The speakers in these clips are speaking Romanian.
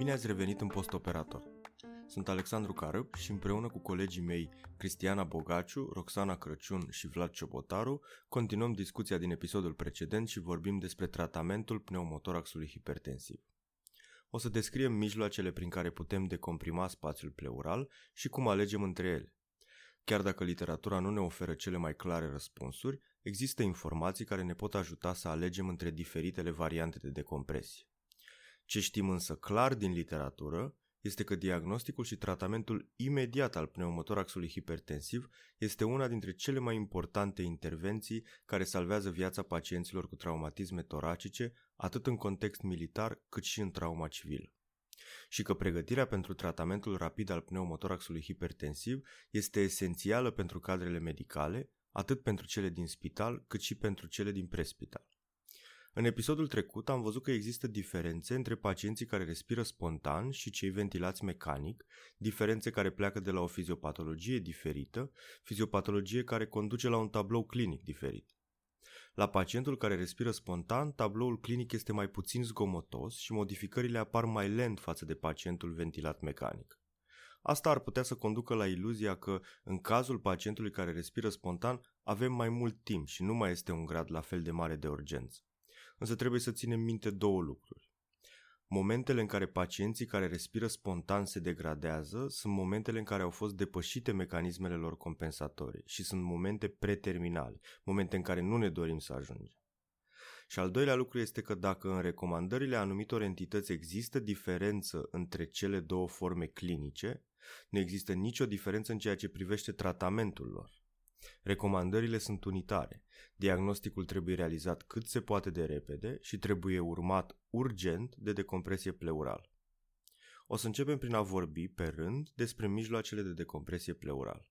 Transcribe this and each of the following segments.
Bine ați revenit în postoperator. Sunt Alexandru Carăp și împreună cu colegii mei Cristiana Bogaciu, Roxana Crăciun și Vlad Ciobotaru continuăm discuția din episodul precedent și vorbim despre tratamentul pneumotoraxului hipertensiv. O să descriem mijloacele prin care putem decomprima spațiul pleural și cum alegem între ele. Chiar dacă literatura nu ne oferă cele mai clare răspunsuri, există informații care ne pot ajuta să alegem între diferitele variante de decompresie. Ce știm însă clar din literatură este că diagnosticul și tratamentul imediat al pneumotoraxului hipertensiv este una dintre cele mai importante intervenții care salvează viața pacienților cu traumatisme toracice, atât în context militar cât și în trauma civilă. Și că pregătirea pentru tratamentul rapid al pneumotoraxului hipertensiv este esențială pentru cadrele medicale, atât pentru cele din spital cât și pentru cele din prespital. În episodul trecut am văzut că există diferențe între pacienții care respiră spontan și cei ventilați mecanic, diferențe care pleacă de la o fiziopatologie diferită, fiziopatologie care conduce la un tablou clinic diferit. La pacientul care respiră spontan, tabloul clinic este mai puțin zgomotos și modificările apar mai lent față de pacientul ventilat mecanic. Asta ar putea să conducă la iluzia că, în cazul pacientului care respiră spontan, avem mai mult timp și nu mai este un grad la fel de mare de urgență. Însă trebuie să ținem minte două lucruri. Momentele în care pacienții care respiră spontan se degradează sunt momentele în care au fost depășite mecanismele lor compensatorii și sunt momente preterminale, momente în care nu ne dorim să ajungem. Și al doilea lucru este că dacă în recomandările anumitor entități există diferență între cele două forme clinice, nu există nicio diferență în ceea ce privește tratamentul lor. Recomandările sunt unitare. Diagnosticul trebuie realizat cât se poate de repede și trebuie urmat urgent de decompresie pleurală. O să începem prin a vorbi pe rând despre mijloacele de decompresie pleurală.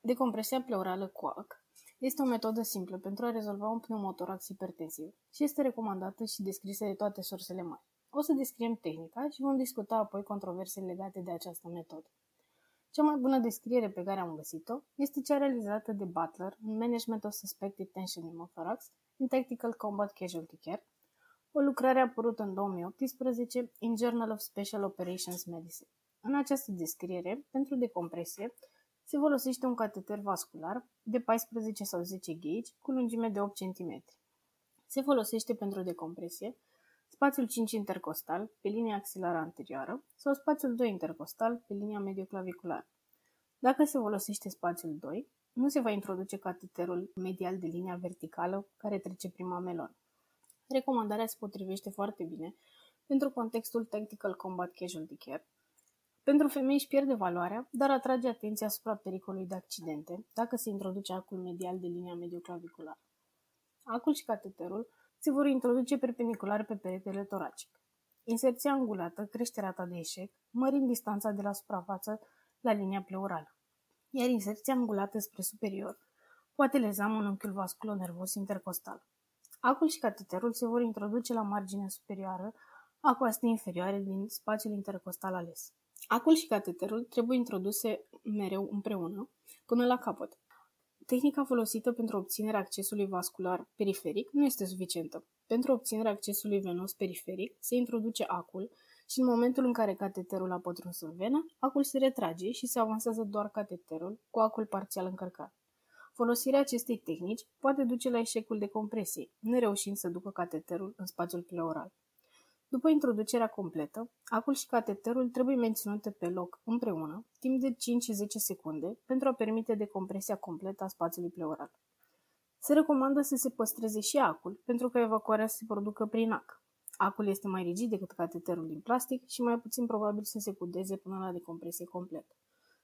Decompresia pleurală coac este o metodă simplă pentru a rezolva un pneumotorax hipertensiv și este recomandată și descrisă de toate sursele mari. O să descriem tehnica și vom discuta apoi controverse legate de această metodă. Cea mai bună descriere pe care am găsit-o este cea realizată de Butler în Management of Suspected Tension Pneumothorax in Tactical Combat Casualty Care, o lucrare apărută în 2018 în Journal of Special Operations Medicine. În această descriere, pentru decompresie, se folosește un cateter vascular de 14 sau 10 gauge cu lungime de 8 cm. Se folosește pentru decompresie spațiul 5 intercostal pe linia axilară anterioară sau spațiul 2 intercostal pe linia medioclaviculară. Dacă se folosește spațiul 2, nu se va introduce cateterul medial de linia verticală care trece prin mamelon. Recomandarea se potrivește foarte bine pentru contextul Tactical Combat Casualty Care. Pentru femei își pierde valoarea, dar atrage atenția asupra pericolului de accidente dacă se introduce acul medial de linia medioclaviculară. Acul și cateterul se vor introduce perpendicular pe peretele toracic. Inserția angulată crește rata de eșec, mărind distanța de la suprafață la linia pleurală, iar inserția angulată spre superior poate leza monunchiul vasculonervos intercostal. Acul și cateterul se vor introduce la marginea superioară a coastei inferioare din spațiul intercostal ales. Acul și cateterul trebuie introduse mereu împreună până la capăt. Tehnica folosită pentru obținerea accesului vascular periferic nu este suficientă. Pentru obținerea accesului venos periferic se introduce acul și în momentul în care cateterul a pătruns în venă, acul se retrage și se avansează doar cateterul cu acul parțial încărcat. Folosirea acestei tehnici poate duce la eșecul de compresie, nereușind să ducă cateterul în spațiul pleural. După introducerea completă, acul și cateterul trebuie menținute pe loc împreună, timp de 5-10 secunde, pentru a permite decompresia completă a spațiului pleural. Se recomandă să se păstreze și acul, pentru că evacuarea se producă prin ac. Acul este mai rigid decât cateterul din plastic și mai puțin probabil să se cudeze până la decompresie completă.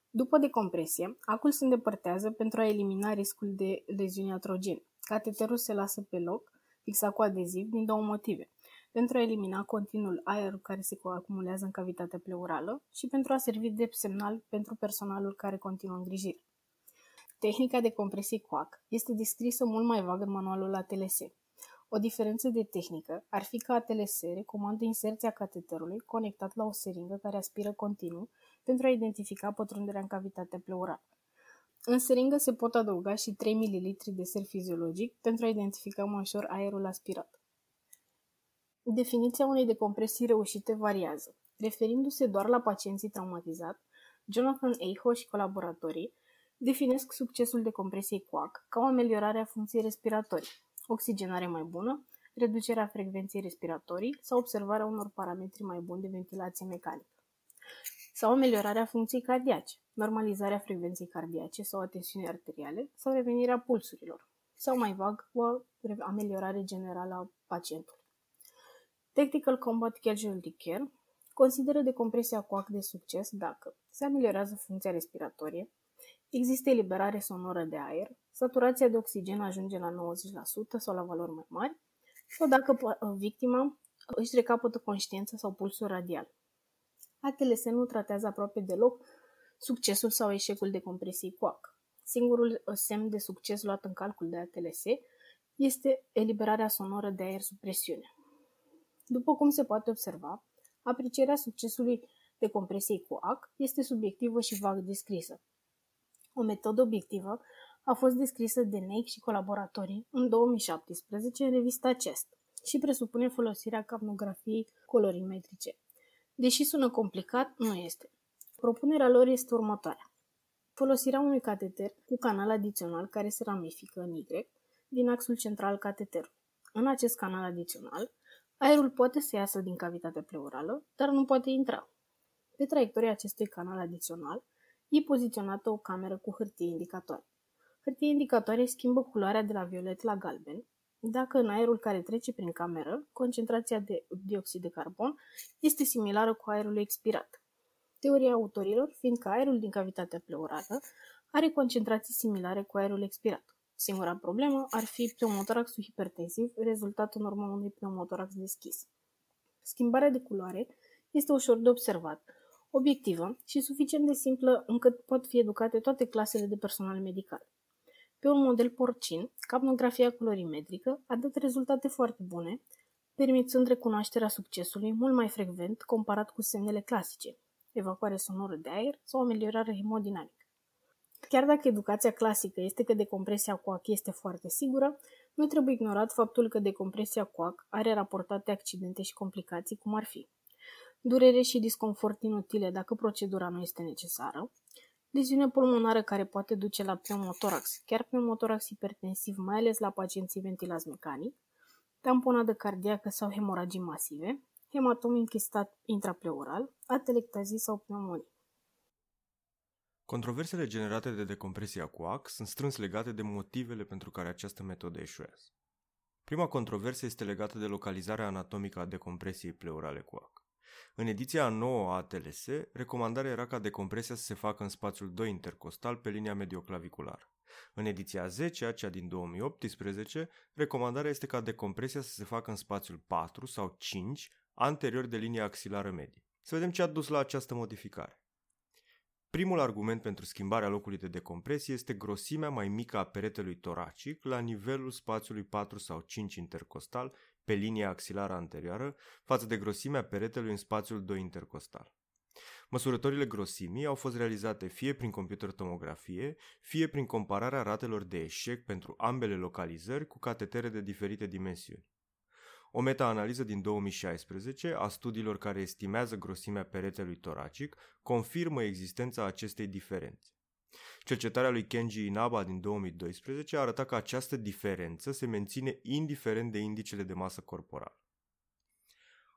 După decompresie, acul se îndepărtează pentru a elimina riscul de leziuni atrogene. Cateterul se lasă pe loc, fixat cu adeziv, din două motive – pentru a elimina continuul aerul care se acumulează în cavitatea pleurală și pentru a servi de semnal pentru personalul care continuă îngrijire. Tehnica de compresie coac este descrisă mult mai vag în manualul ATLS. O diferență de tehnică ar fi că ATLS recomandă inserția cateterului conectat la o seringă care aspiră continuu pentru a identifica pătrunderea în cavitatea pleurală. În seringă se pot adăuga și 3 ml de ser fiziologic pentru a identifica mai ușor aerul aspirat. Definiția unei decompresii reușite variază. Referindu-se doar la pacienții traumatizați, Jonathan Eicho și colaboratorii definesc succesul decompresiei QAC ca o ameliorare a funcției respiratorii, oxigenare mai bună, reducerea frecvenței respiratorii sau observarea unor parametri mai buni de ventilație mecanică. Sau ameliorarea funcției cardiace, normalizarea frecvenței cardiace sau a tensiunii arteriale sau revenirea pulsurilor. Sau mai vag, o ameliorare generală a pacientului. Tactical Combat Casualty Care consideră decompresia coac de succes dacă se ameliorează funcția respiratorie, există eliberare sonoră de aer, saturația de oxigen ajunge la 90% sau la valori mai mari, sau dacă victima își recapătă conștiința sau pulsul radial. ATLS nu tratează aproape deloc succesul sau eșecul decompresiei coac. Singurul semn de succes luat în calcul de ATLS este eliberarea sonoră de aer sub presiune. După cum se poate observa, aprecierea succesului decompresiei coac este subiectivă și vag descrisă. O metodă obiectivă a fost descrisă de Neik și colaboratorii în 2017 în revista CEST și presupune folosirea capnografiei colorimetrice. Deși sună complicat, nu este. Propunerea lor este următoarea. Folosirea unui cateter cu canal adițional care se ramifică în Y din axul central cateterului. În acest canal adițional, aerul poate să iasă din cavitatea pleurală, dar nu poate intra. Pe traiectoria acestui canal adițional e poziționată o cameră cu hârtie indicatoare. Hârtie indicatoare schimbă culoarea de la violet la galben, dacă în aerul care trece prin cameră, concentrația de dioxid de carbon este similară cu aerul expirat. Teoria autorilor fiind că aerul din cavitatea pleurală are concentrații similare cu aerul expirat. Singura problemă ar fi pneumotoraxul hipertensiv, rezultat în urma unui pneumotorax deschis. Schimbarea de culoare este ușor de observat, obiectivă și suficient de simplă încât pot fi educate toate clasele de personal medical. Pe un model porcin, capnografia colorimetrică a dat rezultate foarte bune, permițând recunoașterea succesului mult mai frecvent comparat cu semnele clasice, evacuare sonoră de aer sau ameliorare hemodinamică. Chiar dacă educația clasică este că decompresia coac este foarte sigură, nu trebuie ignorat faptul că decompresia coac are raportate accidente și complicații cum ar fi durere și disconfort inutile dacă procedura nu este necesară, leziune pulmonară care poate duce la pneumotorax, chiar pneumotorax hipertensiv, mai ales la pacienții ventilați mecanic, tamponadă cardiacă sau hemoragii masive, hematom închistat intrapleural, atelectazii sau pneumonie. Controversele generate de decompresia coac sunt strâns legate de motivele pentru care această metodă eșuează. Prima controversă este legată de localizarea anatomică a decompresiei pleurale coac. În ediția nouă a ATLS, recomandarea era ca decompresia să se facă în spațiul 2 intercostal pe linia medioclaviculară. În ediția 10, cea din 2018, recomandarea este ca decompresia să se facă în spațiul 4 sau 5, anterior de linia axilară medie. Să vedem ce a dus la această modificare. Primul argument pentru schimbarea locului de decompresie este grosimea mai mică a peretelui toracic la nivelul spațiului 4 sau 5 intercostal pe linia axilară anterioară față de grosimea peretelui în spațiul 2 intercostal. Măsurătorile grosimii au fost realizate fie prin computer tomografie, fie prin compararea ratelor de eșec pentru ambele localizări cu catetere de diferite dimensiuni. O meta-analiză din 2016 a studiilor care estimează grosimea peretelui toracic confirmă existența acestei diferențe. Cercetarea lui Kenji Inaba din 2012 a arătat că această diferență se menține indiferent de indicele de masă corporală.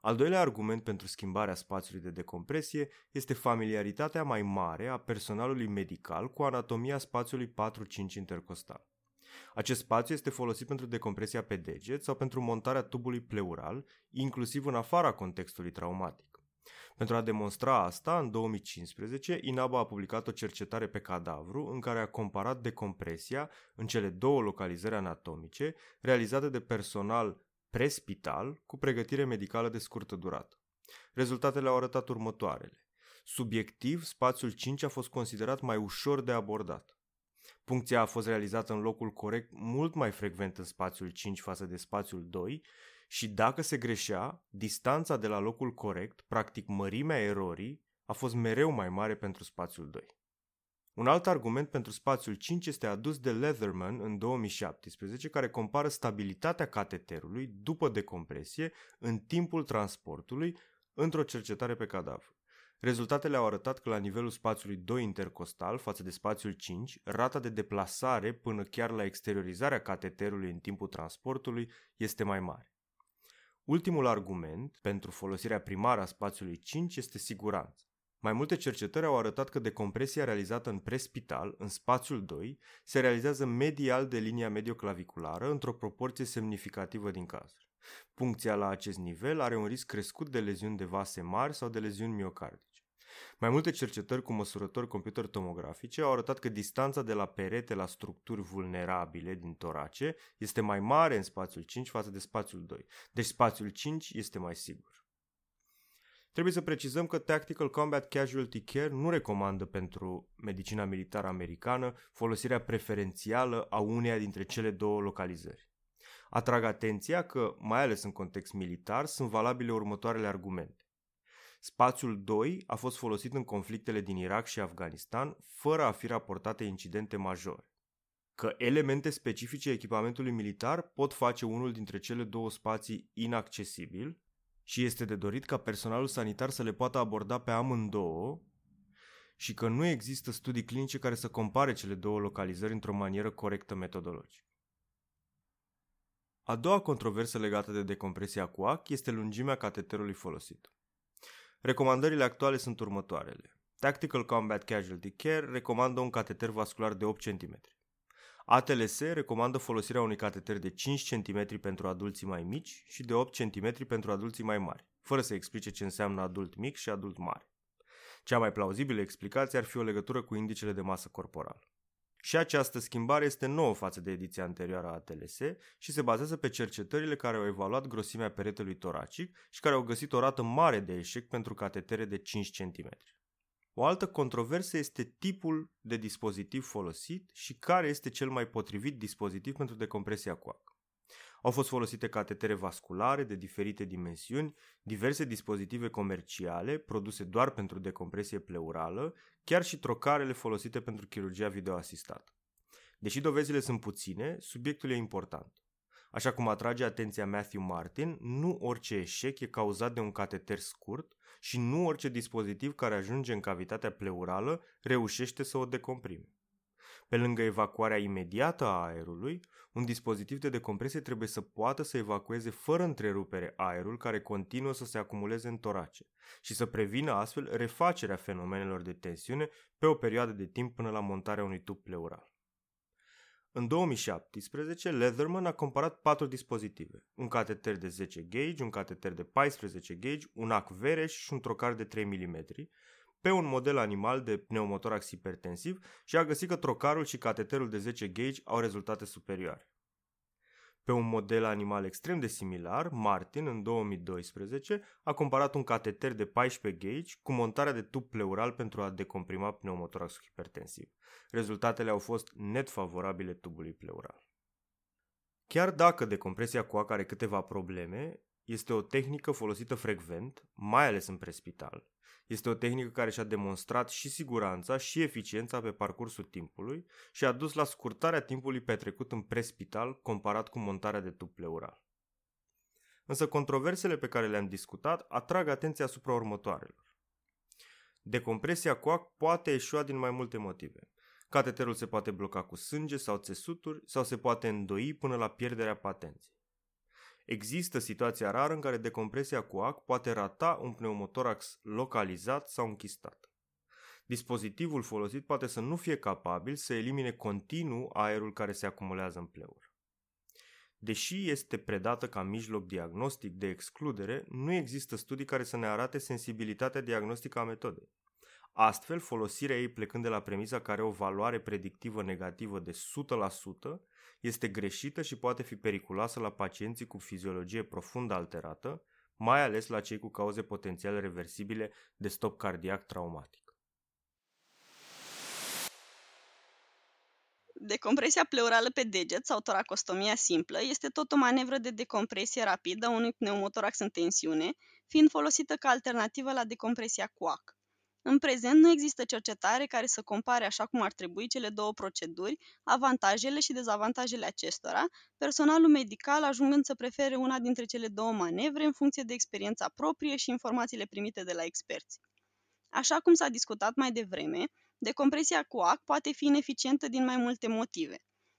Al doilea argument pentru schimbarea spațiului de decompresie este familiaritatea mai mare a personalului medical cu anatomia spațiului 4-5 intercostal. Acest spațiu este folosit pentru decompresia pe deget sau pentru montarea tubului pleural, inclusiv în afara contextului traumatic. Pentru a demonstra asta, în 2015, INABA a publicat o cercetare pe cadavru în care a comparat decompresia în cele două localizări anatomice realizate de personal prespital cu pregătire medicală de scurtă durată. Rezultatele au arătat următoarele. Subiectiv, spațiul 5 a fost considerat mai ușor de abordat. Puncția a fost realizată în locul corect mult mai frecvent în spațiul 5 față de spațiul 2 și dacă se greșea, distanța de la locul corect, practic mărimea erorii, a fost mereu mai mare pentru spațiul 2. Un alt argument pentru spațiul 5 este adus de Leatherman în 2017, care compară stabilitatea cateterului după decompresie în timpul transportului într-o cercetare pe cadavru. Rezultatele au arătat că la nivelul spațiului 2 intercostal față de spațiul 5, rata de deplasare până chiar la exteriorizarea cateterului în timpul transportului este mai mare. Ultimul argument pentru folosirea primară a spațiului 5 este siguranța. Mai multe cercetări au arătat că decompresia realizată în prespital, în spațiul 2, se realizează medial de linia medioclaviculară într-o proporție semnificativă din cazuri. Puncția la acest nivel are un risc crescut de leziuni de vase mari sau de leziuni miocardice. Mai multe cercetări cu măsurători computer tomografice au arătat că distanța de la perete la structuri vulnerabile din torace este mai mare în spațiul 5 față de spațiul 2, deci spațiul 5 este mai sigur. Trebuie să precizăm că Tactical Combat Casualty Care nu recomandă pentru medicina militară americană folosirea preferențială a uneia dintre cele două localizări. Atrag atenția că, mai ales în context militar, sunt valabile următoarele argumente. Spațiul 2 a fost folosit în conflictele din Irak și Afganistan, fără a fi raportate incidente majore. Că elemente specifice echipamentului militar pot face unul dintre cele două spații inaccesibil și este de dorit ca personalul sanitar să le poată aborda pe amândouă și că nu există studii clinice care să compare cele două localizări într-o manieră corectă metodologică. A doua controversă legată de decompresia cu ac este lungimea cateterului folosit. Recomandările actuale sunt următoarele. Tactical Combat Casualty Care recomandă un cateter vascular de 8 cm. ATLS recomandă folosirea unui cateter de 5 cm pentru adulții mai mici și de 8 cm pentru adulții mai mari, fără să explice ce înseamnă adult mic și adult mare. Cea mai plauzibilă explicație ar fi o legătură cu indicele de masă corporală. Și această schimbare este nouă față de ediția anterioară a ATLS și se bazează pe cercetările care au evaluat grosimea peretelui toracic și care au găsit o rată mare de eșec pentru catetere de 5 cm. O altă controversă este tipul de dispozitiv folosit și care este cel mai potrivit dispozitiv pentru decompresia coacă. Au fost folosite catetere vasculare de diferite dimensiuni, diverse dispozitive comerciale produse doar pentru decompresie pleurală, chiar și trocarele folosite pentru chirurgia videoasistată. Deși dovezile sunt puține, subiectul e important. Așa cum atrage atenția Matthew Martin, nu orice eșec e cauzat de un cateter scurt și nu orice dispozitiv care ajunge în cavitatea pleurală reușește să o decomprime. Pe lângă evacuarea imediată a aerului, un dispozitiv de decompresie trebuie să poată să evacueze fără întrerupere aerul care continuă să se acumuleze în torace și să prevină astfel refacerea fenomenelor de tensiune pe o perioadă de timp până la montarea unui tub pleural. În 2017, Leatherman a comparat patru dispozitive. Un cateter de 10 gauge, un cateter de 14 gauge, un ac vereș și un trocar de 3 mm, pe un model animal de pneumotorax hipertensiv și a găsit că trocarul și cateterul de 10 gauge au rezultate superioare. Pe un model animal extrem de similar, Martin, în 2012, a comparat un cateter de 14 gauge cu montarea de tub pleural pentru a decomprima pneumotoraxul hipertensiv. Rezultatele au fost net favorabile tubului pleural. Chiar dacă decompresia coacă are câteva probleme, este o tehnică folosită frecvent, mai ales în prespital, este o tehnică care și-a demonstrat și siguranța și eficiența pe parcursul timpului și a dus la scurtarea timpului petrecut în prespital comparat cu montarea de tub pleural. Însă controversele pe care le-am discutat atrag atenția asupra următoarelor. Decompresia coac poate eșua din mai multe motive. Cateterul se poate bloca cu sânge sau țesuturi sau se poate îndoi până la pierderea patenței. Există situația rară în care decompresia cu ac poate rata un pneumotorax localizat sau închistat. Dispozitivul folosit poate să nu fie capabil să elimine continuu aerul care se acumulează în pleur. Deși este predată ca mijloc diagnostic de excludere, nu există studii care să ne arate sensibilitatea diagnostică a metodei. Astfel, folosirea ei plecând de la premisa că are o valoare predictivă negativă de 100%, este greșită și poate fi periculoasă la pacienții cu fiziologie profund alterată, mai ales la cei cu cauze potențial reversibile de stop cardiac traumatic. Decompresia pleurală pe deget sau toracostomia simplă este tot o manevră de decompresie rapidă a unui pneumotorax în tensiune, fiind folosită ca alternativă la decompresia cu ac. În prezent nu există cercetare care să compare așa cum ar trebui cele două proceduri, avantajele și dezavantajele acestora, personalul medical ajungând să prefere una dintre cele două manevre în funcție de experiența proprie și informațiile primite de la experți. Așa cum s-a discutat mai devreme, decompresia cu ac poate fi ineficientă din mai multe motive.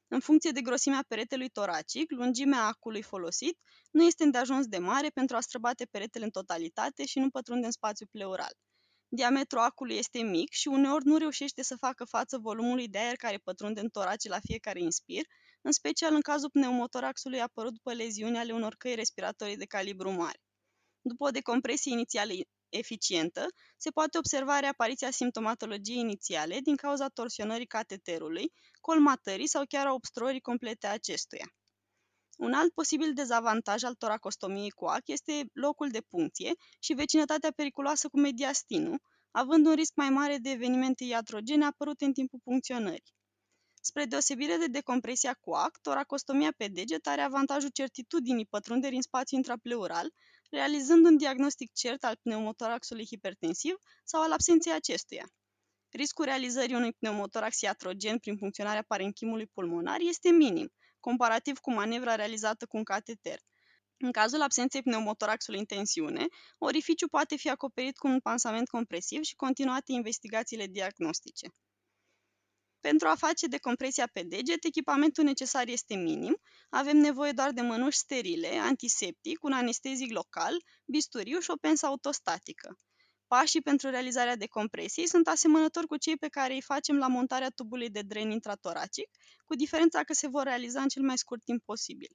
În funcție de grosimea peretelui toracic, lungimea acului folosit nu este îndeajuns de mare pentru a străbate peretele în totalitate și nu pătrunde în spațiu pleural. Diametrul acului este mic și uneori nu reușește să facă față volumului de aer care pătrunde în torace la fiecare inspir, în special în cazul pneumotoraxului apărut după leziuni ale unor căi respiratorii de calibru mare. După o decompresie inițială eficientă, se poate observa reapariția simptomatologiei inițiale din cauza torsionării cateterului, colmatării sau chiar a obstruării complete a acestuia. Un alt posibil dezavantaj al toracostomiei cu ac este locul de puncție și vecinătatea periculoasă cu mediastinul, având un risc mai mare de evenimente iatrogene apărute în timpul puncționării. Spre deosebire de decompresia cu ac, toracostomia pe deget are avantajul certitudinii pătrunderii în spațiu intrapleural, realizând un diagnostic cert al pneumotoraxului hipertensiv sau al absenței acestuia. Riscul realizării unui pneumotorax iatrogen prin funcționarea parenchimului pulmonar este minim, comparativ cu manevra realizată cu un cateter. În cazul absenței pneumotoraxului în tensiune, orificiul poate fi acoperit cu un pansament compresiv și continuate investigațiile diagnostice. Pentru a face decompresia pe deget, echipamentul necesar este minim, avem nevoie doar de mănuși sterile, antiseptic, un anestezic local, bisturiu și o pensă autostatică. Pașii pentru realizarea decompresiei sunt asemănători cu cei pe care îi facem la montarea tubului de dren intratoracic, cu diferența că se vor realiza în cel mai scurt timp posibil.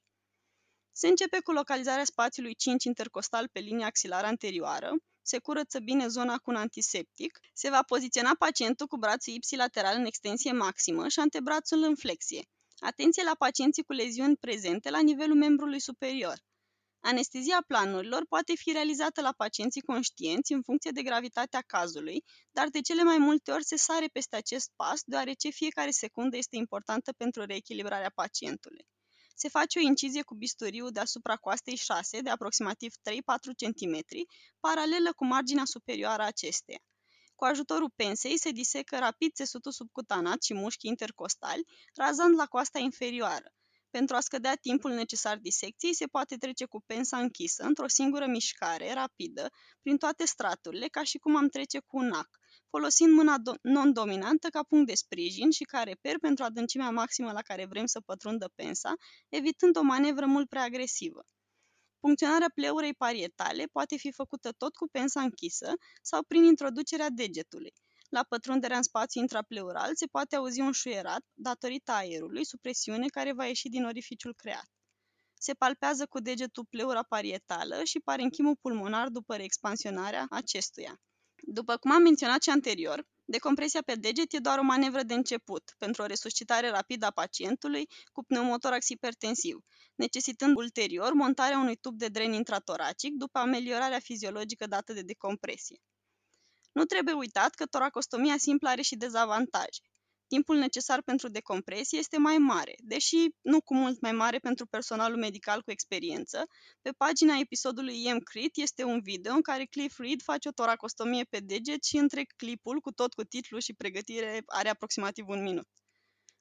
Se începe cu localizarea spațiului 5 intercostal pe linia axilară anterioară, se curăță bine zona cu un antiseptic, se va poziționa pacientul cu brațul ipsilateral în extensie maximă și antebrațul în flexie. Atenție la pacienții cu leziuni prezente la nivelul membrului superior. Anestezia planurilor poate fi realizată la pacienții conștienți în funcție de gravitatea cazului, dar de cele mai multe ori se sare peste acest pas, deoarece fiecare secundă este importantă pentru reechilibrarea pacientului. Se face o incizie cu bisturiu deasupra coastei 6 de aproximativ 3-4 cm, paralelă cu marginea superioară a acesteia. Cu ajutorul pensei se disecă rapid țesutul subcutanat și mușchii intercostali, razând la coasta inferioară. Pentru a scădea timpul necesar disecției, se poate trece cu pensa închisă, într-o singură mișcare, rapidă, prin toate straturile, ca și cum am trece cu un ac, folosind mâna non-dominantă ca punct de sprijin și ca reper pentru adâncimea maximă la care vrem să pătrundă pensa, evitând o manevră mult prea agresivă. Funcționarea pleurei parietale poate fi făcută tot cu pensa închisă sau prin introducerea degetului. La pătrunderea în spațiu intrapleural se poate auzi un șuierat datorită aerului sub presiune care va ieși din orificiul creat. Se palpează cu degetul pleura parietală și parenchimul pulmonar după reexpansionarea acestuia. După cum am menționat și anterior, decompresia pe deget e doar o manevră de început pentru o resuscitare rapidă a pacientului cu pneumotorax hipertensiv, necesitând ulterior montarea unui tub de dren intratoracic după ameliorarea fiziologică dată de decompresie. Nu trebuie uitat că toracostomia simplă are și dezavantaje. Timpul necesar pentru decompresie este mai mare, deși nu cu mult mai mare pentru personalul medical cu experiență. Pe pagina episodului IM Crit este un video în care Cliff Reed face o toracostomie pe deget și întreg clipul, cu tot cu titlu și pregătire, are aproximativ un minut.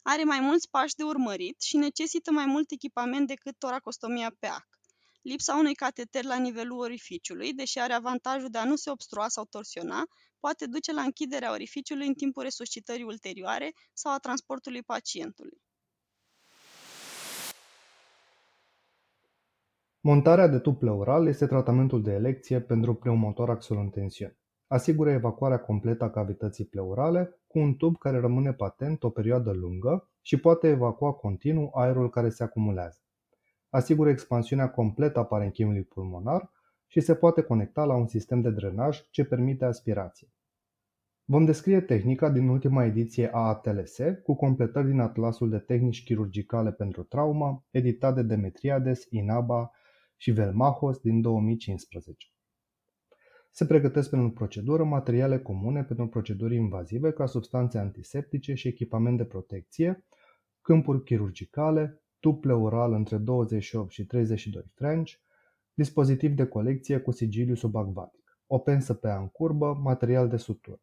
Are mai mulți pași de urmărit și necesită mai mult echipament decât toracostomia pe ac. Lipsa unui cateter la nivelul orificiului, deși are avantajul de a nu se obstrua sau torsiona, poate duce la închiderea orificiului în timpul resuscitării ulterioare sau a transportului pacientului. Montarea de tub pleural este tratamentul de elecție pentru pneumotoraxul în tensiune. Asigură evacuarea completă a cavității pleurale cu un tub care rămâne patent o perioadă lungă și poate evacua continuu aerul care se acumulează. Asigură expansiunea completă a parenchimului pulmonar și se poate conecta la un sistem de drenaj ce permite aspirație. Vom descrie tehnica din ultima ediție a ATLS cu completări din Atlasul de tehnici chirurgicale pentru traumă, editat de Demetriades, Inaba și Velmahos din 2015. Se pregătesc pentru procedură materiale comune pentru proceduri invazive ca substanțe antiseptice și echipament de protecție, câmpuri chirurgicale, tub pleural între 28 și 32 French, dispozitiv de colecție cu sigiliu subacvatic, o pensă pe an curbă, material de sutură.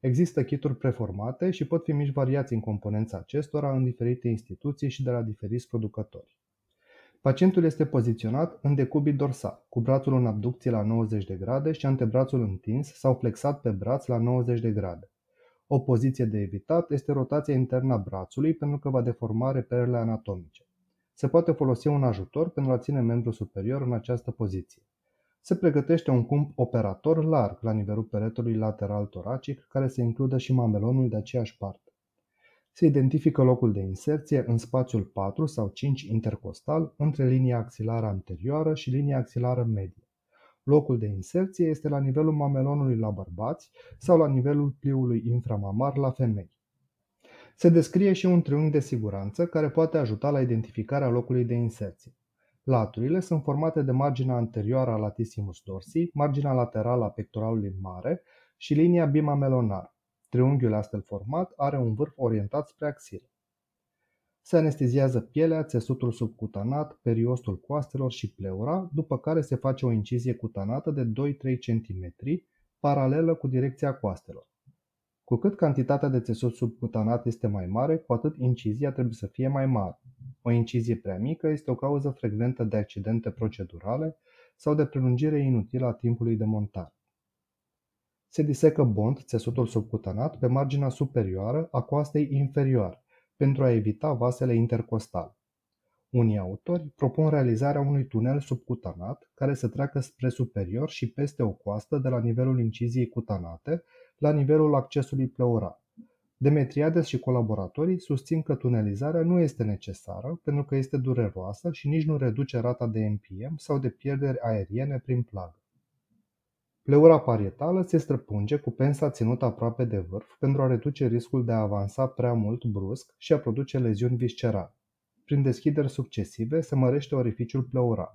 Există kituri preformate și pot fi mici variații în componența acestora în diferite instituții și de la diferiți producători. Pacientul este poziționat în decubit dorsal, cu brațul în abducție la 90 de grade și antebrațul întins sau flexat pe braț la 90 de grade. O poziție de evitat este rotația internă a brațului pentru că va deforma reperele anatomice. Se poate folosi un ajutor pentru a ține membrul superior în această poziție. Se pregătește un cump operator larg la nivelul peretului lateral toracic, care să includă și mamelonul de aceeași parte. Se identifică locul de inserție în spațiul 4 sau 5 intercostal între linia axilară anterioară și linia axilară medie. Locul de inserție este la nivelul mamelonului la bărbați sau la nivelul pliului inframamar la femei. Se descrie și un triunghi de siguranță care poate ajuta la identificarea locului de inserție. Laturile sunt formate de marginea anterioară a latissimus dorsi, marginea laterală a pectoralului mare și linia bimamelonară. Triunghiul astfel format are un vârf orientat spre axilă. Se anesteziază pielea, țesutul subcutanat, periostul coastelor și pleura, după care se face o incizie cutanată de 2-3 cm, paralelă cu direcția coastelor. Cu cât cantitatea de țesut subcutanat este mai mare, cu atât incizia trebuie să fie mai mare. O incizie prea mică este o cauză frecventă de accidente procedurale sau de prelungire inutilă a timpului de montare. Se disecă bond, țesutul subcutanat, pe marginea superioară a coastei inferioare, pentru a evita vasele intercostale. Unii autori propun realizarea unui tunel subcutanat care să treacă spre superior și peste o coastă de la nivelul inciziei cutanate la nivelul accesului pleural. Demetriades și colaboratorii susțin că tunelizarea nu este necesară pentru că este dureroasă și nici nu reduce rata de MPM sau de pierderi aeriene prin plagă. Pleura parietală se străpunge cu pensa ținută aproape de vârf pentru a reduce riscul de a avansa prea mult brusc și a produce leziuni viscerale. Prin deschideri succesive se mărește orificiul pleural.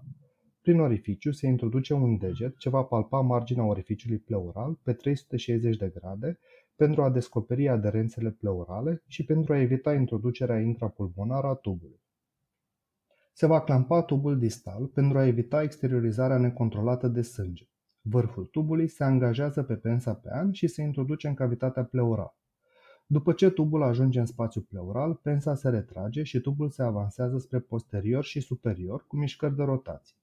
Prin orificiu se introduce un deget ce va palpa marginea orificiului pleural pe 360 de grade pentru a descoperi aderențele pleurale și pentru a evita introducerea intrapulmonară a tubului. Se va clampa tubul distal pentru a evita exteriorizarea necontrolată de sânge. Vârful tubului se angajează pe pensa pe an și se introduce în cavitatea pleurală. După ce tubul ajunge în spațiul pleural, pensa se retrage și tubul se avansează spre posterior și superior cu mișcări de rotație.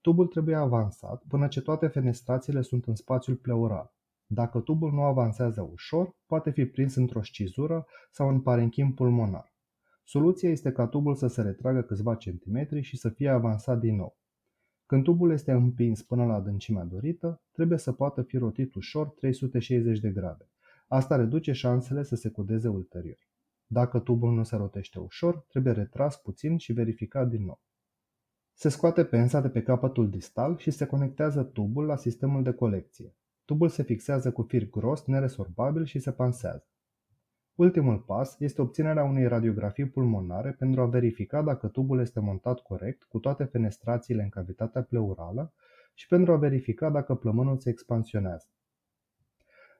Tubul trebuie avansat până ce toate fenestrațiile sunt în spațiul pleural. Dacă tubul nu avansează ușor, poate fi prins într-o scizură sau în parenchim pulmonar. Soluția este ca tubul să se retragă câțiva centimetri și să fie avansat din nou. Când tubul este împins până la adâncimea dorită, trebuie să poată fi rotit ușor 360 de grade. Asta reduce șansele să se cudeze ulterior. Dacă tubul nu se rotește ușor, trebuie retras puțin și verificat din nou. Se scoate pensa de pe capătul distal și se conectează tubul la sistemul de colecție. Tubul se fixează cu fir gros, neresorbabil și se pansează. Ultimul pas este obținerea unei radiografii pulmonare pentru a verifica dacă tubul este montat corect cu toate fenestrațiile în cavitatea pleurală și pentru a verifica dacă plămânul se expansionează.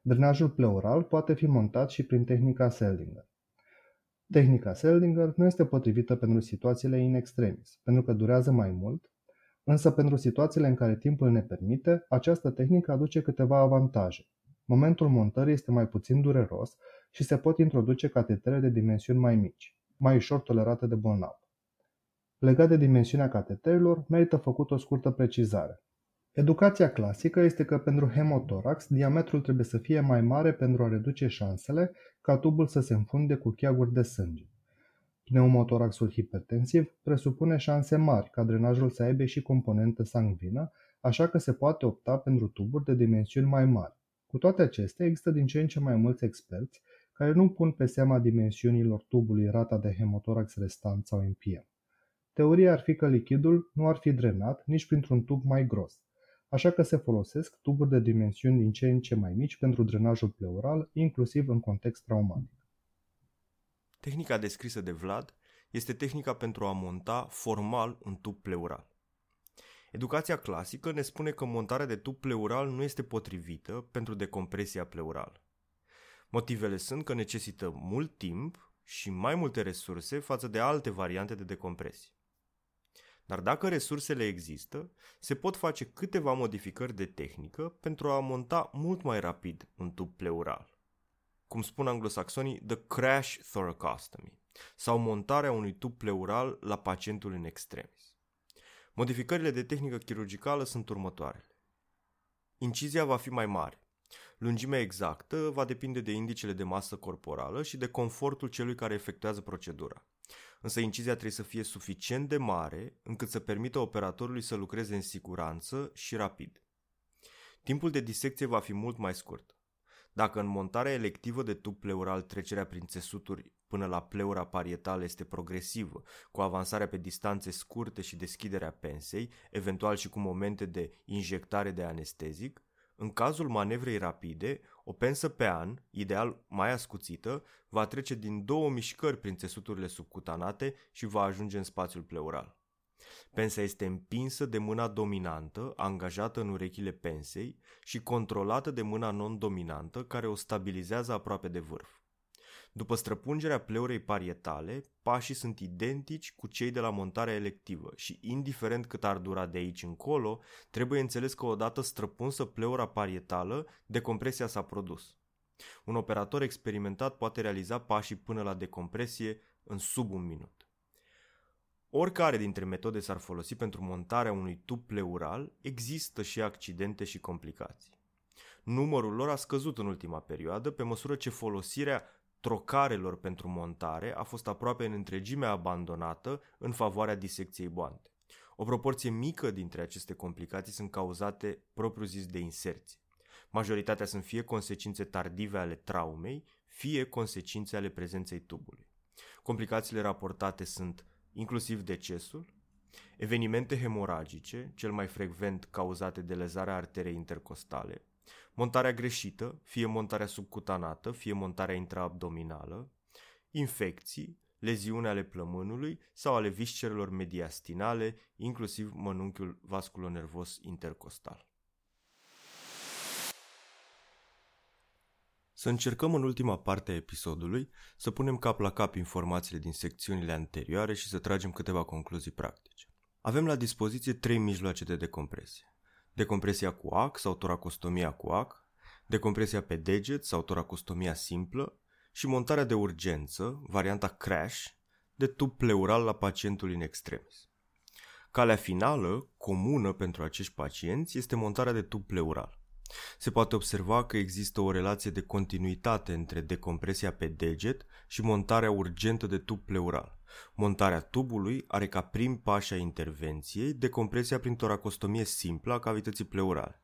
Drenajul pleural poate fi montat și prin tehnica Seldinger. Tehnica Seldinger nu este potrivită pentru situațiile in extremis, pentru că durează mai mult, însă pentru situațiile în care timpul ne permite, această tehnică aduce câteva avantaje. Momentul montării este mai puțin dureros și se pot introduce catetere de dimensiuni mai mici, mai ușor tolerate de bolnav. Legat de dimensiunea cateterilor, merită făcut o scurtă precizare. Educația clasică este că pentru hemotorax diametrul trebuie să fie mai mare pentru a reduce șansele ca tubul să se înfunde cu cheaguri de sânge. Pneumotoraxul hipertensiv presupune șanse mari ca drenajul să aibă și componentă sanguină, așa că se poate opta pentru tuburi de dimensiuni mai mari. Cu toate acestea, există din ce în ce mai mulți experți care nu pun pe seama dimensiunilor tubului rata de hemotorax restant sau MPM. Teoria ar fi că lichidul nu ar fi drenat nici printr-un tub mai gros, așa că se folosesc tuburi de dimensiuni din ce în ce mai mici pentru drenajul pleural, inclusiv în context traumatic. Tehnica descrisă de Vlad este tehnica pentru a monta formal un tub pleural. Educația clasică ne spune că montarea de tub pleural nu este potrivită pentru decompresia pleurală. Motivele sunt că necesită mult timp și mai multe resurse față de alte variante de decompresie. Dar dacă resursele există, se pot face câteva modificări de tehnică pentru a monta mult mai rapid un tub pleural. cum spun anglosaxonii, the crash thoracostomy, sau montarea unui tub pleural la pacientul în extremis. Modificările de tehnică chirurgicală sunt următoarele. Incizia va fi mai mare. Lungimea exactă va depinde de indicele de masă corporală și de confortul celui care efectuează procedura. Însă incizia trebuie să fie suficient de mare încât să permită operatorului să lucreze în siguranță și rapid. Timpul de disecție va fi mult mai scurt. Dacă în montarea electivă de tub pleural trecerea prin țesuturi până la pleura parietală este progresivă, cu avansarea pe distanțe scurte și deschiderea pensei, eventual și cu momente de injectare de anestezic, în cazul manevrei rapide, o pensă pe an, ideal mai ascuțită, va trece din două mișcări prin țesuturile subcutanate și va ajunge în spațiul pleural. Pensa este împinsă de mâna dominantă, angajată în urechile pensei și controlată de mâna non-dominantă, care o stabilizează aproape de vârf. După străpungerea pleurei parietale, pașii sunt identici cu cei de la montarea electivă și, indiferent cât ar dura de aici încolo, trebuie înțeles că odată străpunsă pleura parietală, decompresia s-a produs. Un operator experimentat poate realiza pașii până la decompresie în sub un minut. Oricare dintre metode s-ar folosi pentru montarea unui tub pleural, există și accidente și complicații. Numărul lor a scăzut în ultima perioadă pe măsură ce folosirea trocarelor pentru montare a fost aproape în întregime abandonată în favoarea disecției boante. O proporție mică dintre aceste complicații sunt cauzate propriu-zis de inserție. Majoritatea sunt fie consecințe tardive ale traumei, fie consecințe ale prezenței tubului. Complicațiile raportate sunt inclusiv decesul, evenimente hemoragice, cel mai frecvent cauzate de lezarea arterei intercostale, montarea greșită, fie montarea subcutanată, fie montarea intraabdominală, infecții, leziuni ale plămânului sau ale viscerelor mediastinale, inclusiv mănunchiul vasculonervos intercostal. Să încercăm în ultima parte a episodului să punem cap la cap informațiile din secțiunile anterioare și să tragem câteva concluzii practice. Avem la dispoziție trei mijloace de decompresie decompresia cu ac sau toracostomia cu ac, decompresia pe deget sau toracostomia simplă și montarea de urgență, varianta crash, de tub pleural la pacientul în extremis. Calea finală, comună pentru acești pacienți, este montarea de tub pleural. Se poate observa că există o relație de continuitate între decompresia pe deget și montarea urgentă de tub pleural. Montarea tubului are ca prim pași a intervenției decompresia prin toracostomie simplă a cavității pleurale.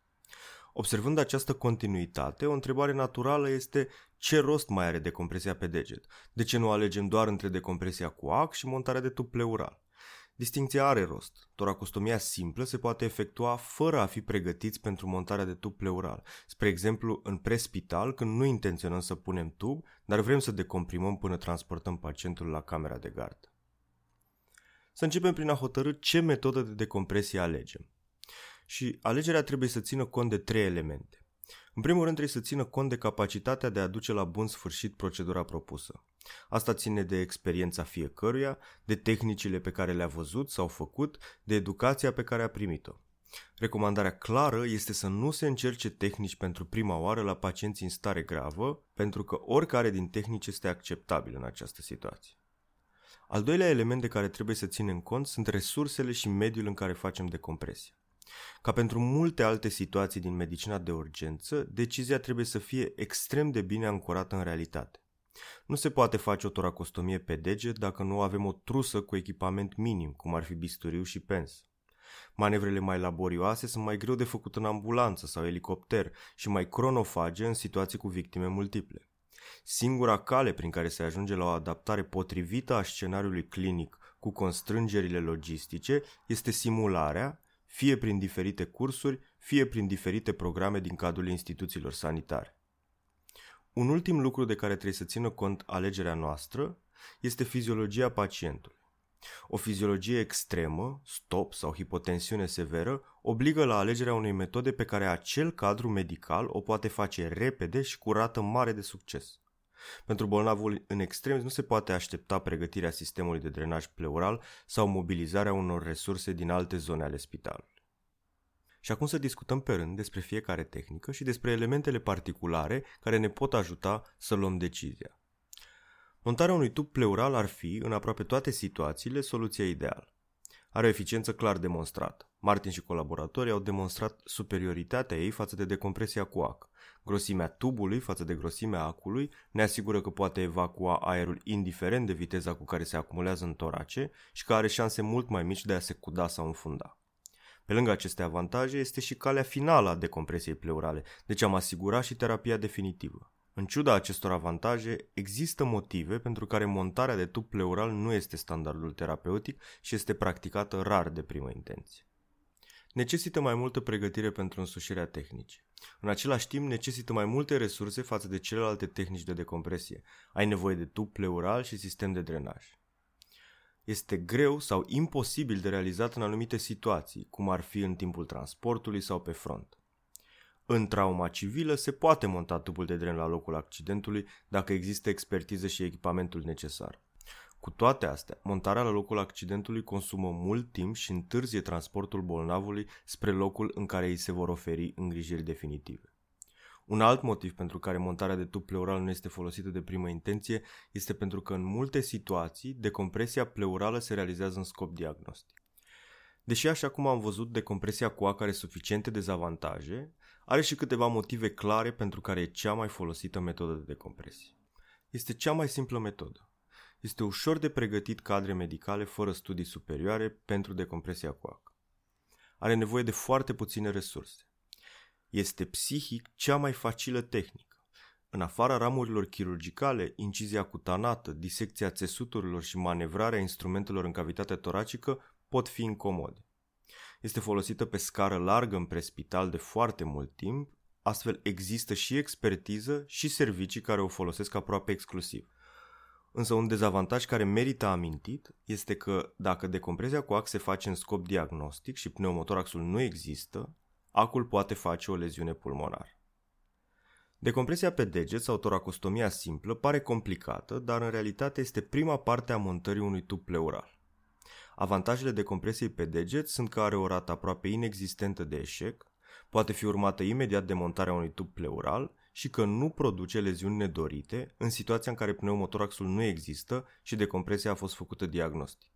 Observând această continuitate, o întrebare naturală este ce rost mai are decompresia pe deget? De ce nu alegem doar între decompresia cu ac și montarea de tub pleural? Distinția are rost. Toracostomia simplă se poate efectua fără a fi pregătiți pentru montarea de tub pleural. Spre exemplu, în prespital, când nu intenționăm să punem tub, dar vrem să decomprimăm până transportăm pacientul la camera de gardă. Să începem prin a hotărâ ce metodă de decompresie alegem. Și alegerea trebuie să țină cont de trei elemente. În primul rând trebuie să țină cont de capacitatea de a duce la bun sfârșit procedura propusă. Asta ține de experiența fiecăruia, de tehnicile pe care le-a văzut sau făcut, de educația pe care a primit-o. Recomandarea clară este să nu se încerce tehnici pentru prima oară la pacienți în stare gravă, pentru că oricare din tehnici este acceptabil în această situație. Al doilea element de care trebuie să ținem cont sunt resursele și mediul în care facem decompresie. Ca pentru multe alte situații din medicina de urgență, decizia trebuie să fie extrem de bine ancorată în realitate. Nu se poate face o toracostomie pe deget dacă nu avem o trusă cu echipament minim, cum ar fi bisturiu și pens. Manevrele mai laborioase sunt mai greu de făcut în ambulanță sau elicopter și mai cronofage în situații cu victime multiple. Singura cale prin care se ajunge la o adaptare potrivită a scenariului clinic cu constrângerile logistice este simularea, fie prin diferite cursuri, fie prin diferite programe din cadrul instituțiilor sanitare. Un ultim lucru de care trebuie să țină cont alegerea noastră este fiziologia pacientului. O fiziologie extremă, stop sau hipotensiune severă, obligă la alegerea unei metode pe care acel cadru medical o poate face repede și cu rată mare de succes. Pentru bolnavul în extrem nu se poate aștepta pregătirea sistemului de drenaj pleural sau mobilizarea unor resurse din alte zone ale spitalului. Și acum să discutăm pe rând despre fiecare tehnică și despre elementele particulare care ne pot ajuta să luăm decizia. Montarea unui tub pleural ar fi, în aproape toate situațiile, soluția ideală. Are o eficiență clar demonstrată. Martin și colaboratorii au demonstrat superioritatea ei față de decompresia cu ac. Grosimea tubului față de grosimea acului ne asigură că poate evacua aerul indiferent de viteza cu care se acumulează în torace și că are șanse mult mai mici de a se cuda sau înfunda. Pe lângă aceste avantaje, este și calea finală a decompresiei pleurale, deci am asigurat și terapia definitivă. În ciuda acestor avantaje, există motive pentru care montarea de tub pleural nu este standardul terapeutic și este practicată rar de primă intenție. Necesită mai multă pregătire pentru însușirea tehnicii. În același timp, necesită mai multe resurse față de celelalte tehnici de decompresie. Ai nevoie de tub pleural și sistem de drenaj. Este greu sau imposibil de realizat în anumite situații, cum ar fi în timpul transportului sau pe front. În trauma civilă se poate monta tubul de dren la locul accidentului dacă există expertiză și echipamentul necesar. Cu toate astea, montarea la locul accidentului consumă mult timp și întârzie transportul bolnavului spre locul în care îi se vor oferi îngrijiri definitive. Un alt motiv pentru care montarea de tub pleural nu este folosită de primă intenție este pentru că în multe situații decompresia pleurală se realizează în scop diagnostic. Deși așa cum am văzut, decompresia cu are suficiente dezavantaje, are și câteva motive clare pentru care e cea mai folosită metodă de decompresie. Este cea mai simplă metodă. Este ușor de pregătit cadre medicale fără studii superioare pentru decompresia coacă. Are nevoie de foarte puține resurse. Este psihic cea mai facilă tehnică. În afara ramurilor chirurgicale, incizia cutanată, disecția țesuturilor și manevrarea instrumentelor în cavitatea toracică pot fi incomode. Este folosită pe scară largă în prespital de foarte mult timp, astfel există și expertiză și servicii care o folosesc aproape exclusiv. Însă un dezavantaj care merită amintit este că dacă decompresia cu ac se face în scop diagnostic și pneumotoraxul nu există, acul poate face o leziune pulmonară. Decompresia pe deget sau toracostomia simplă pare complicată, dar în realitate este prima parte a montării unui tub pleural. Avantajele decompresiei pe deget sunt că are o rată aproape inexistentă de eșec, poate fi urmată imediat de montarea unui tub pleural și că nu produce leziuni nedorite în situația în care pneumotoraxul nu există și decompresia a fost făcută diagnostic.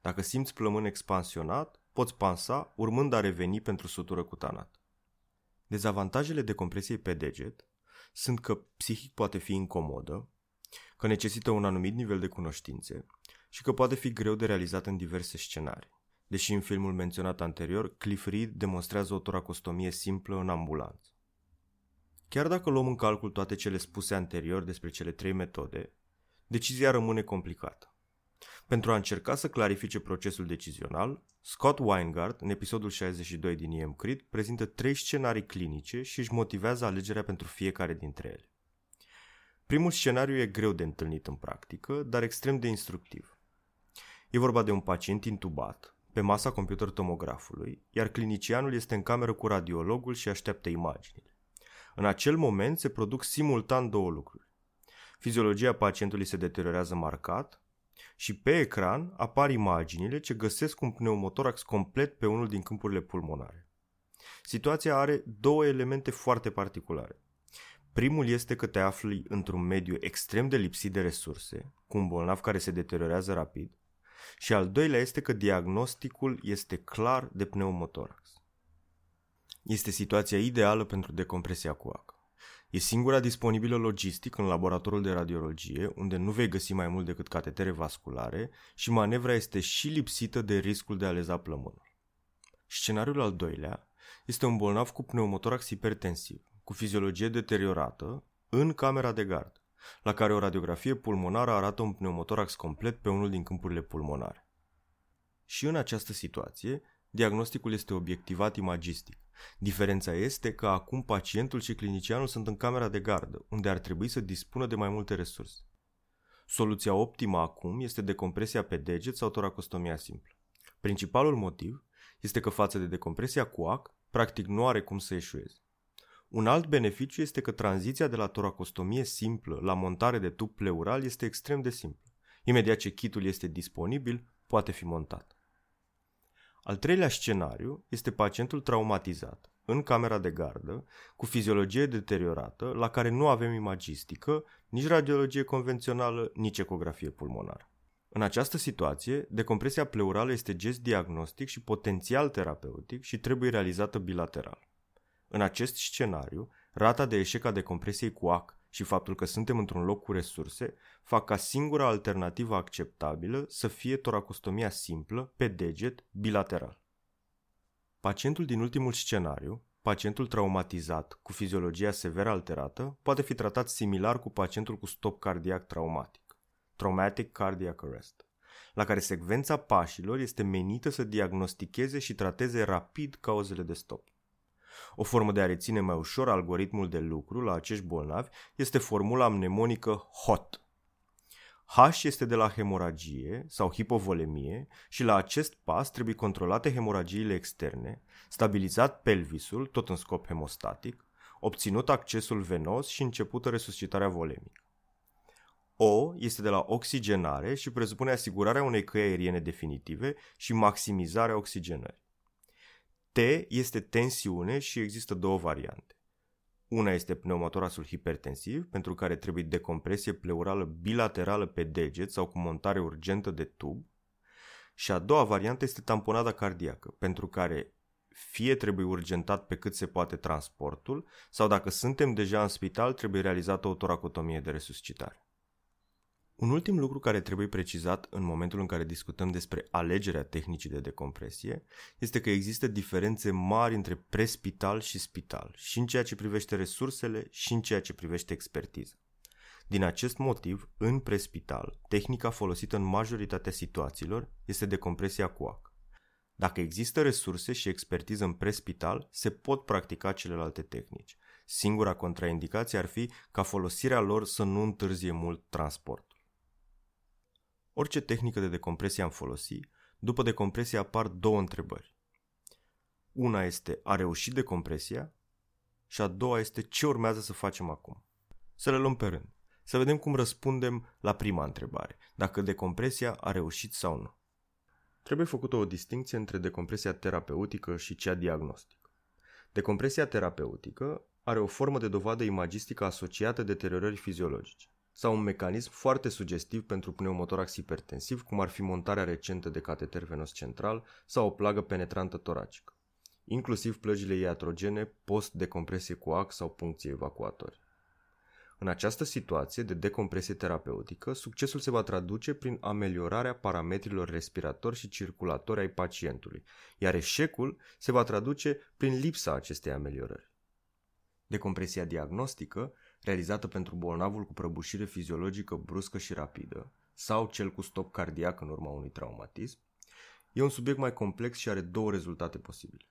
Dacă simți plămân expansionat, poți pansa urmând a reveni pentru sutură cutanată. Dezavantajele decompresiei pe deget sunt că psihic poate fi incomodă, că necesită un anumit nivel de cunoștințe și că poate fi greu de realizat în diverse scenarii. Deși în filmul menționat anterior, Cliff Reed demonstrează o toracostomie simplă în ambulanță. Chiar dacă luăm în calcul toate cele spuse anterior despre cele trei metode, decizia rămâne complicată. Pentru a încerca să clarifice procesul decizional, Scott Weingart, în episodul 62 din EM Crit, prezintă trei scenarii clinice și își motivează alegerea pentru fiecare dintre ele. Primul scenariu e greu de întâlnit în practică, dar extrem de instructiv. E vorba de un pacient intubat, pe masa computer tomografului, iar clinicianul este în cameră cu radiologul și așteaptă imaginile. În acel moment se produc simultan două lucruri. Fiziologia pacientului se deteriorează marcat și pe ecran apar imaginile ce găsesc un pneumotorax complet pe unul din câmpurile pulmonare. Situația are două elemente foarte particulare. Primul este că te afli într-un mediu extrem de lipsit de resurse, cu un bolnav care se deteriorează rapid, și al doilea este că diagnosticul este clar de pneumotorax. Este situația ideală pentru decompresia cu ac. E singura disponibilă logistic în laboratorul de radiologie, unde nu vei găsi mai mult decât catetere vasculare și manevra este și lipsită de riscul de a leza plămânul. Scenariul al doilea este un bolnav cu pneumotorax hipertensiv, cu fiziologie deteriorată, în camera de gard, la care o radiografie pulmonară arată un pneumotorax complet pe unul din câmpurile pulmonare. Și în această situație, diagnosticul este obiectivat imagistic. Diferența este că acum pacientul și clinicianul sunt în camera de gardă, unde ar trebui să dispună de mai multe resurse. Soluția optimă acum este decompresia pe deget sau toracostomia simplă. Principalul motiv este că față de decompresia cu ac, practic nu are cum să eșueze. Un alt beneficiu este că tranziția de la toracostomie simplă la montare de tub pleural este extrem de simplă. Imediat ce kitul este disponibil, poate fi montat. Al treilea scenariu este pacientul traumatizat, în camera de gardă, cu fiziologie deteriorată, la care nu avem imagistică, nici radiologie convențională, nici ecografie pulmonară. În această situație, decompresia pleurală este gest diagnostic și potențial terapeutic și trebuie realizată bilateral. În acest scenariu, rata de eșec a decompresiei cu AC și faptul că suntem într-un loc cu resurse fac ca singura alternativă acceptabilă să fie toracostomia simplă, pe deget, bilateral. Pacientul din ultimul scenariu, pacientul traumatizat cu fiziologia sever alterată, poate fi tratat similar cu pacientul cu stop cardiac traumatic, traumatic cardiac arrest, la care secvența pașilor este menită să diagnosticheze și trateze rapid cauzele de stop. O formă de a reține mai ușor algoritmul de lucru la acești bolnavi este formula mnemonică HOT. H este de la hemoragie sau hipovolemie și la acest pas trebuie controlate hemoragiile externe, stabilizat pelvisul, tot în scop hemostatic, obținut accesul venos și începută resuscitarea volemică. O este de la oxigenare și presupune asigurarea unei căi aeriene definitive și maximizarea oxigenării. T este tensiune și există două variante. Una este pneumotorasul hipertensiv, pentru care trebuie decompresie pleurală bilaterală pe deget sau cu montare urgentă de tub. Și a doua variantă este tamponada cardiacă, pentru care fie trebuie urgentat pe cât se poate transportul, sau dacă suntem deja în spital, trebuie realizată o toracotomie de resuscitare. Un ultim lucru care trebuie precizat în momentul în care discutăm despre alegerea tehnicii de decompresie este că există diferențe mari între prespital și spital, și în ceea ce privește resursele și în ceea ce privește expertiza. Din acest motiv, în prespital, tehnica folosită în majoritatea situațiilor este decompresia cu ac. Dacă există resurse și expertiză în prespital, se pot practica celelalte tehnici. Singura contraindicație ar fi ca folosirea lor să nu întârzie mult transport. Orice tehnică de decompresie am folosi, după decompresie apar două întrebări. Una este a reușit decompresia și a doua este ce urmează să facem acum. Să le luăm pe rând. Să vedem cum răspundem la prima întrebare, dacă decompresia a reușit sau nu. Trebuie făcută o distinție între decompresia terapeutică și cea diagnostică. Decompresia terapeutică are o formă de dovadă imagistică asociată deteriorării fiziologice sau un mecanism foarte sugestiv pentru pneumotorax hipertensiv, cum ar fi montarea recentă de cateter venos central sau o plagă penetrantă toracică, inclusiv plăgile iatrogene post-decompresie cu ac sau puncție evacuatori. În această situație de decompresie terapeutică, succesul se va traduce prin ameliorarea parametrilor respiratori și circulatori ai pacientului, iar eșecul se va traduce prin lipsa acestei ameliorări. Decompresia diagnostică realizată pentru bolnavul cu prăbușire fiziologică bruscă și rapidă sau cel cu stop cardiac în urma unui traumatism, e un subiect mai complex și are două rezultate posibile.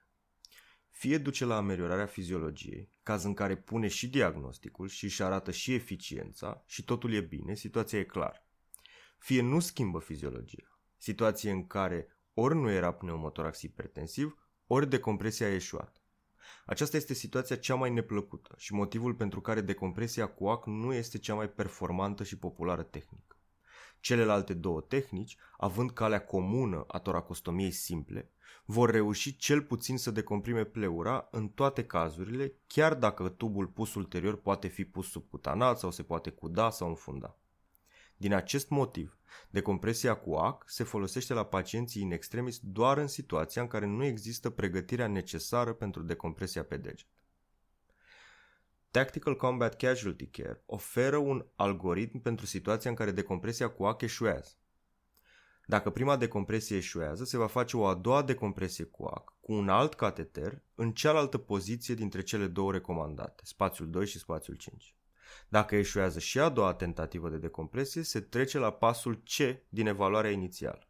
Fie duce la ameliorarea fiziologiei, caz în care pune și diagnosticul și își arată și eficiența și totul e bine, situația e clară. Fie nu schimbă fiziologia, situație în care ori nu era pneumotorax hipertensiv, ori decompresia a eșuat. Aceasta este situația cea mai neplăcută și motivul pentru care decompresia cu ac nu este cea mai performantă și populară tehnică. Celelalte două tehnici, având calea comună a toracostomiei simple, vor reuși cel puțin să decomprime pleura în toate cazurile, chiar dacă tubul pus ulterior poate fi pus subcutanat sau se poate cuda sau înfunda. Din acest motiv, decompresia cu AC se folosește la pacienții in extremis doar în situația în care nu există pregătirea necesară pentru decompresia pe deget. Tactical Combat Casualty Care oferă un algoritm pentru situația în care decompresia cu AC eșuează. Dacă prima decompresie eșuează, se va face o a doua decompresie cu AC cu un alt cateter în cealaltă poziție dintre cele două recomandate, spațiul 2 și spațiul 5. Dacă eșuează și a doua tentativă de decompresie, se trece la pasul C din evaluarea inițială.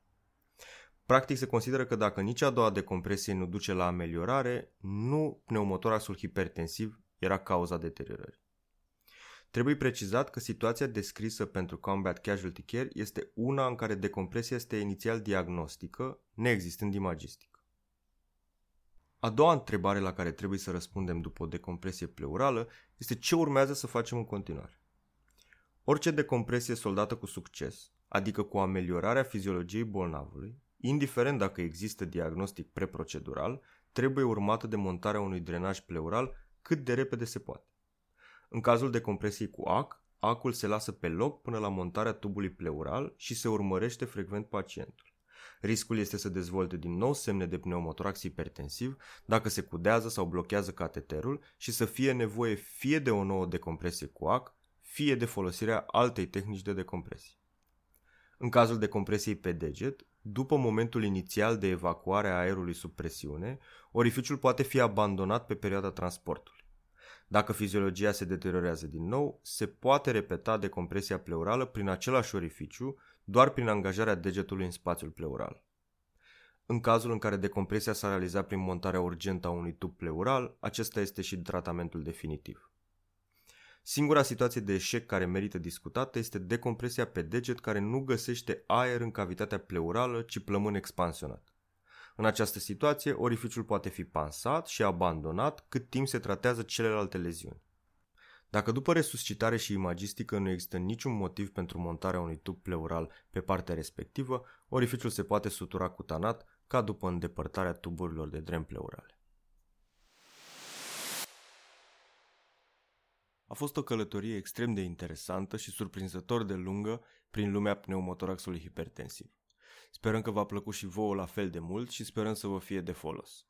Practic se consideră că dacă nici a doua decompresie nu duce la ameliorare, nu pneumotoraxul hipertensiv era cauza deteriorării. Trebuie precizat că situația descrisă pentru Combat Casualty Care este una în care decompresia este inițial diagnostică, neexistând imagistic. A doua întrebare la care trebuie să răspundem după o decompresie pleurală este ce urmează să facem în continuare. Orice decompresie soldată cu succes, adică cu ameliorarea fiziologiei bolnavului, indiferent dacă există diagnostic preprocedural, trebuie urmată de montarea unui drenaj pleural cât de repede se poate. În cazul de compresie cu AC, acul se lasă pe loc până la montarea tubului pleural și se urmărește frecvent pacientul. Riscul este să dezvolte din nou semne de pneumotorax hipertensiv dacă se cudează sau blochează cateterul și să fie nevoie fie de o nouă decompresie cu AC, fie de folosirea altei tehnici de decompresie. În cazul de compresiei pe deget, după momentul inițial de evacuare a aerului sub presiune, orificiul poate fi abandonat pe perioada transportului. Dacă fiziologia se deteriorează din nou, se poate repeta decompresia pleurală prin același orificiu, doar prin angajarea degetului în spațiul pleural. În cazul în care decompresia s-a realizat prin montarea urgentă a unui tub pleural, acesta este și tratamentul definitiv. Singura situație de eșec care merită discutată este decompresia pe deget care nu găsește aer în cavitatea pleurală, ci plămân expansionat. În această situație, orificiul poate fi pansat și abandonat cât timp se tratează celelalte leziuni. Dacă după resuscitare și imagistică nu există niciun motiv pentru montarea unui tub pleural pe partea respectivă, orificiul se poate sutura cutanat ca după îndepărtarea tuburilor de dren pleurale. A fost o călătorie extrem de interesantă și surprinzător de lungă prin lumea pneumotoraxului hipertensiv. Sperăm că v-a plăcut și vouă la fel de mult și sperăm să vă fie de folos.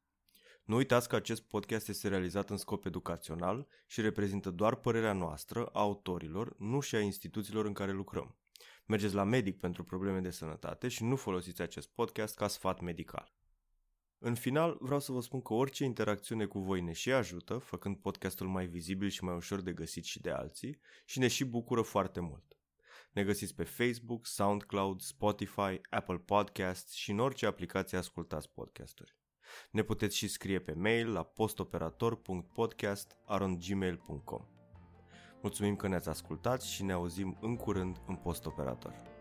Nu uitați că acest podcast este realizat în scop educațional și reprezintă doar părerea noastră, a autorilor, nu și a instituțiilor în care lucrăm. Mergeți la medic pentru probleme de sănătate și nu folosiți acest podcast ca sfat medical. În final, vreau să vă spun că orice interacțiune cu voi ne și ajută, făcând podcastul mai vizibil și mai ușor de găsit și de alții, și ne și bucură foarte mult. Ne găsiți pe Facebook, SoundCloud, Spotify, Apple Podcasts și în orice aplicație ascultați podcasturi. Ne puteți și scrie pe mail la postoperator.podcast.gmail.com Mulțumim că ne-ați ascultat și ne auzim în curând în postoperator.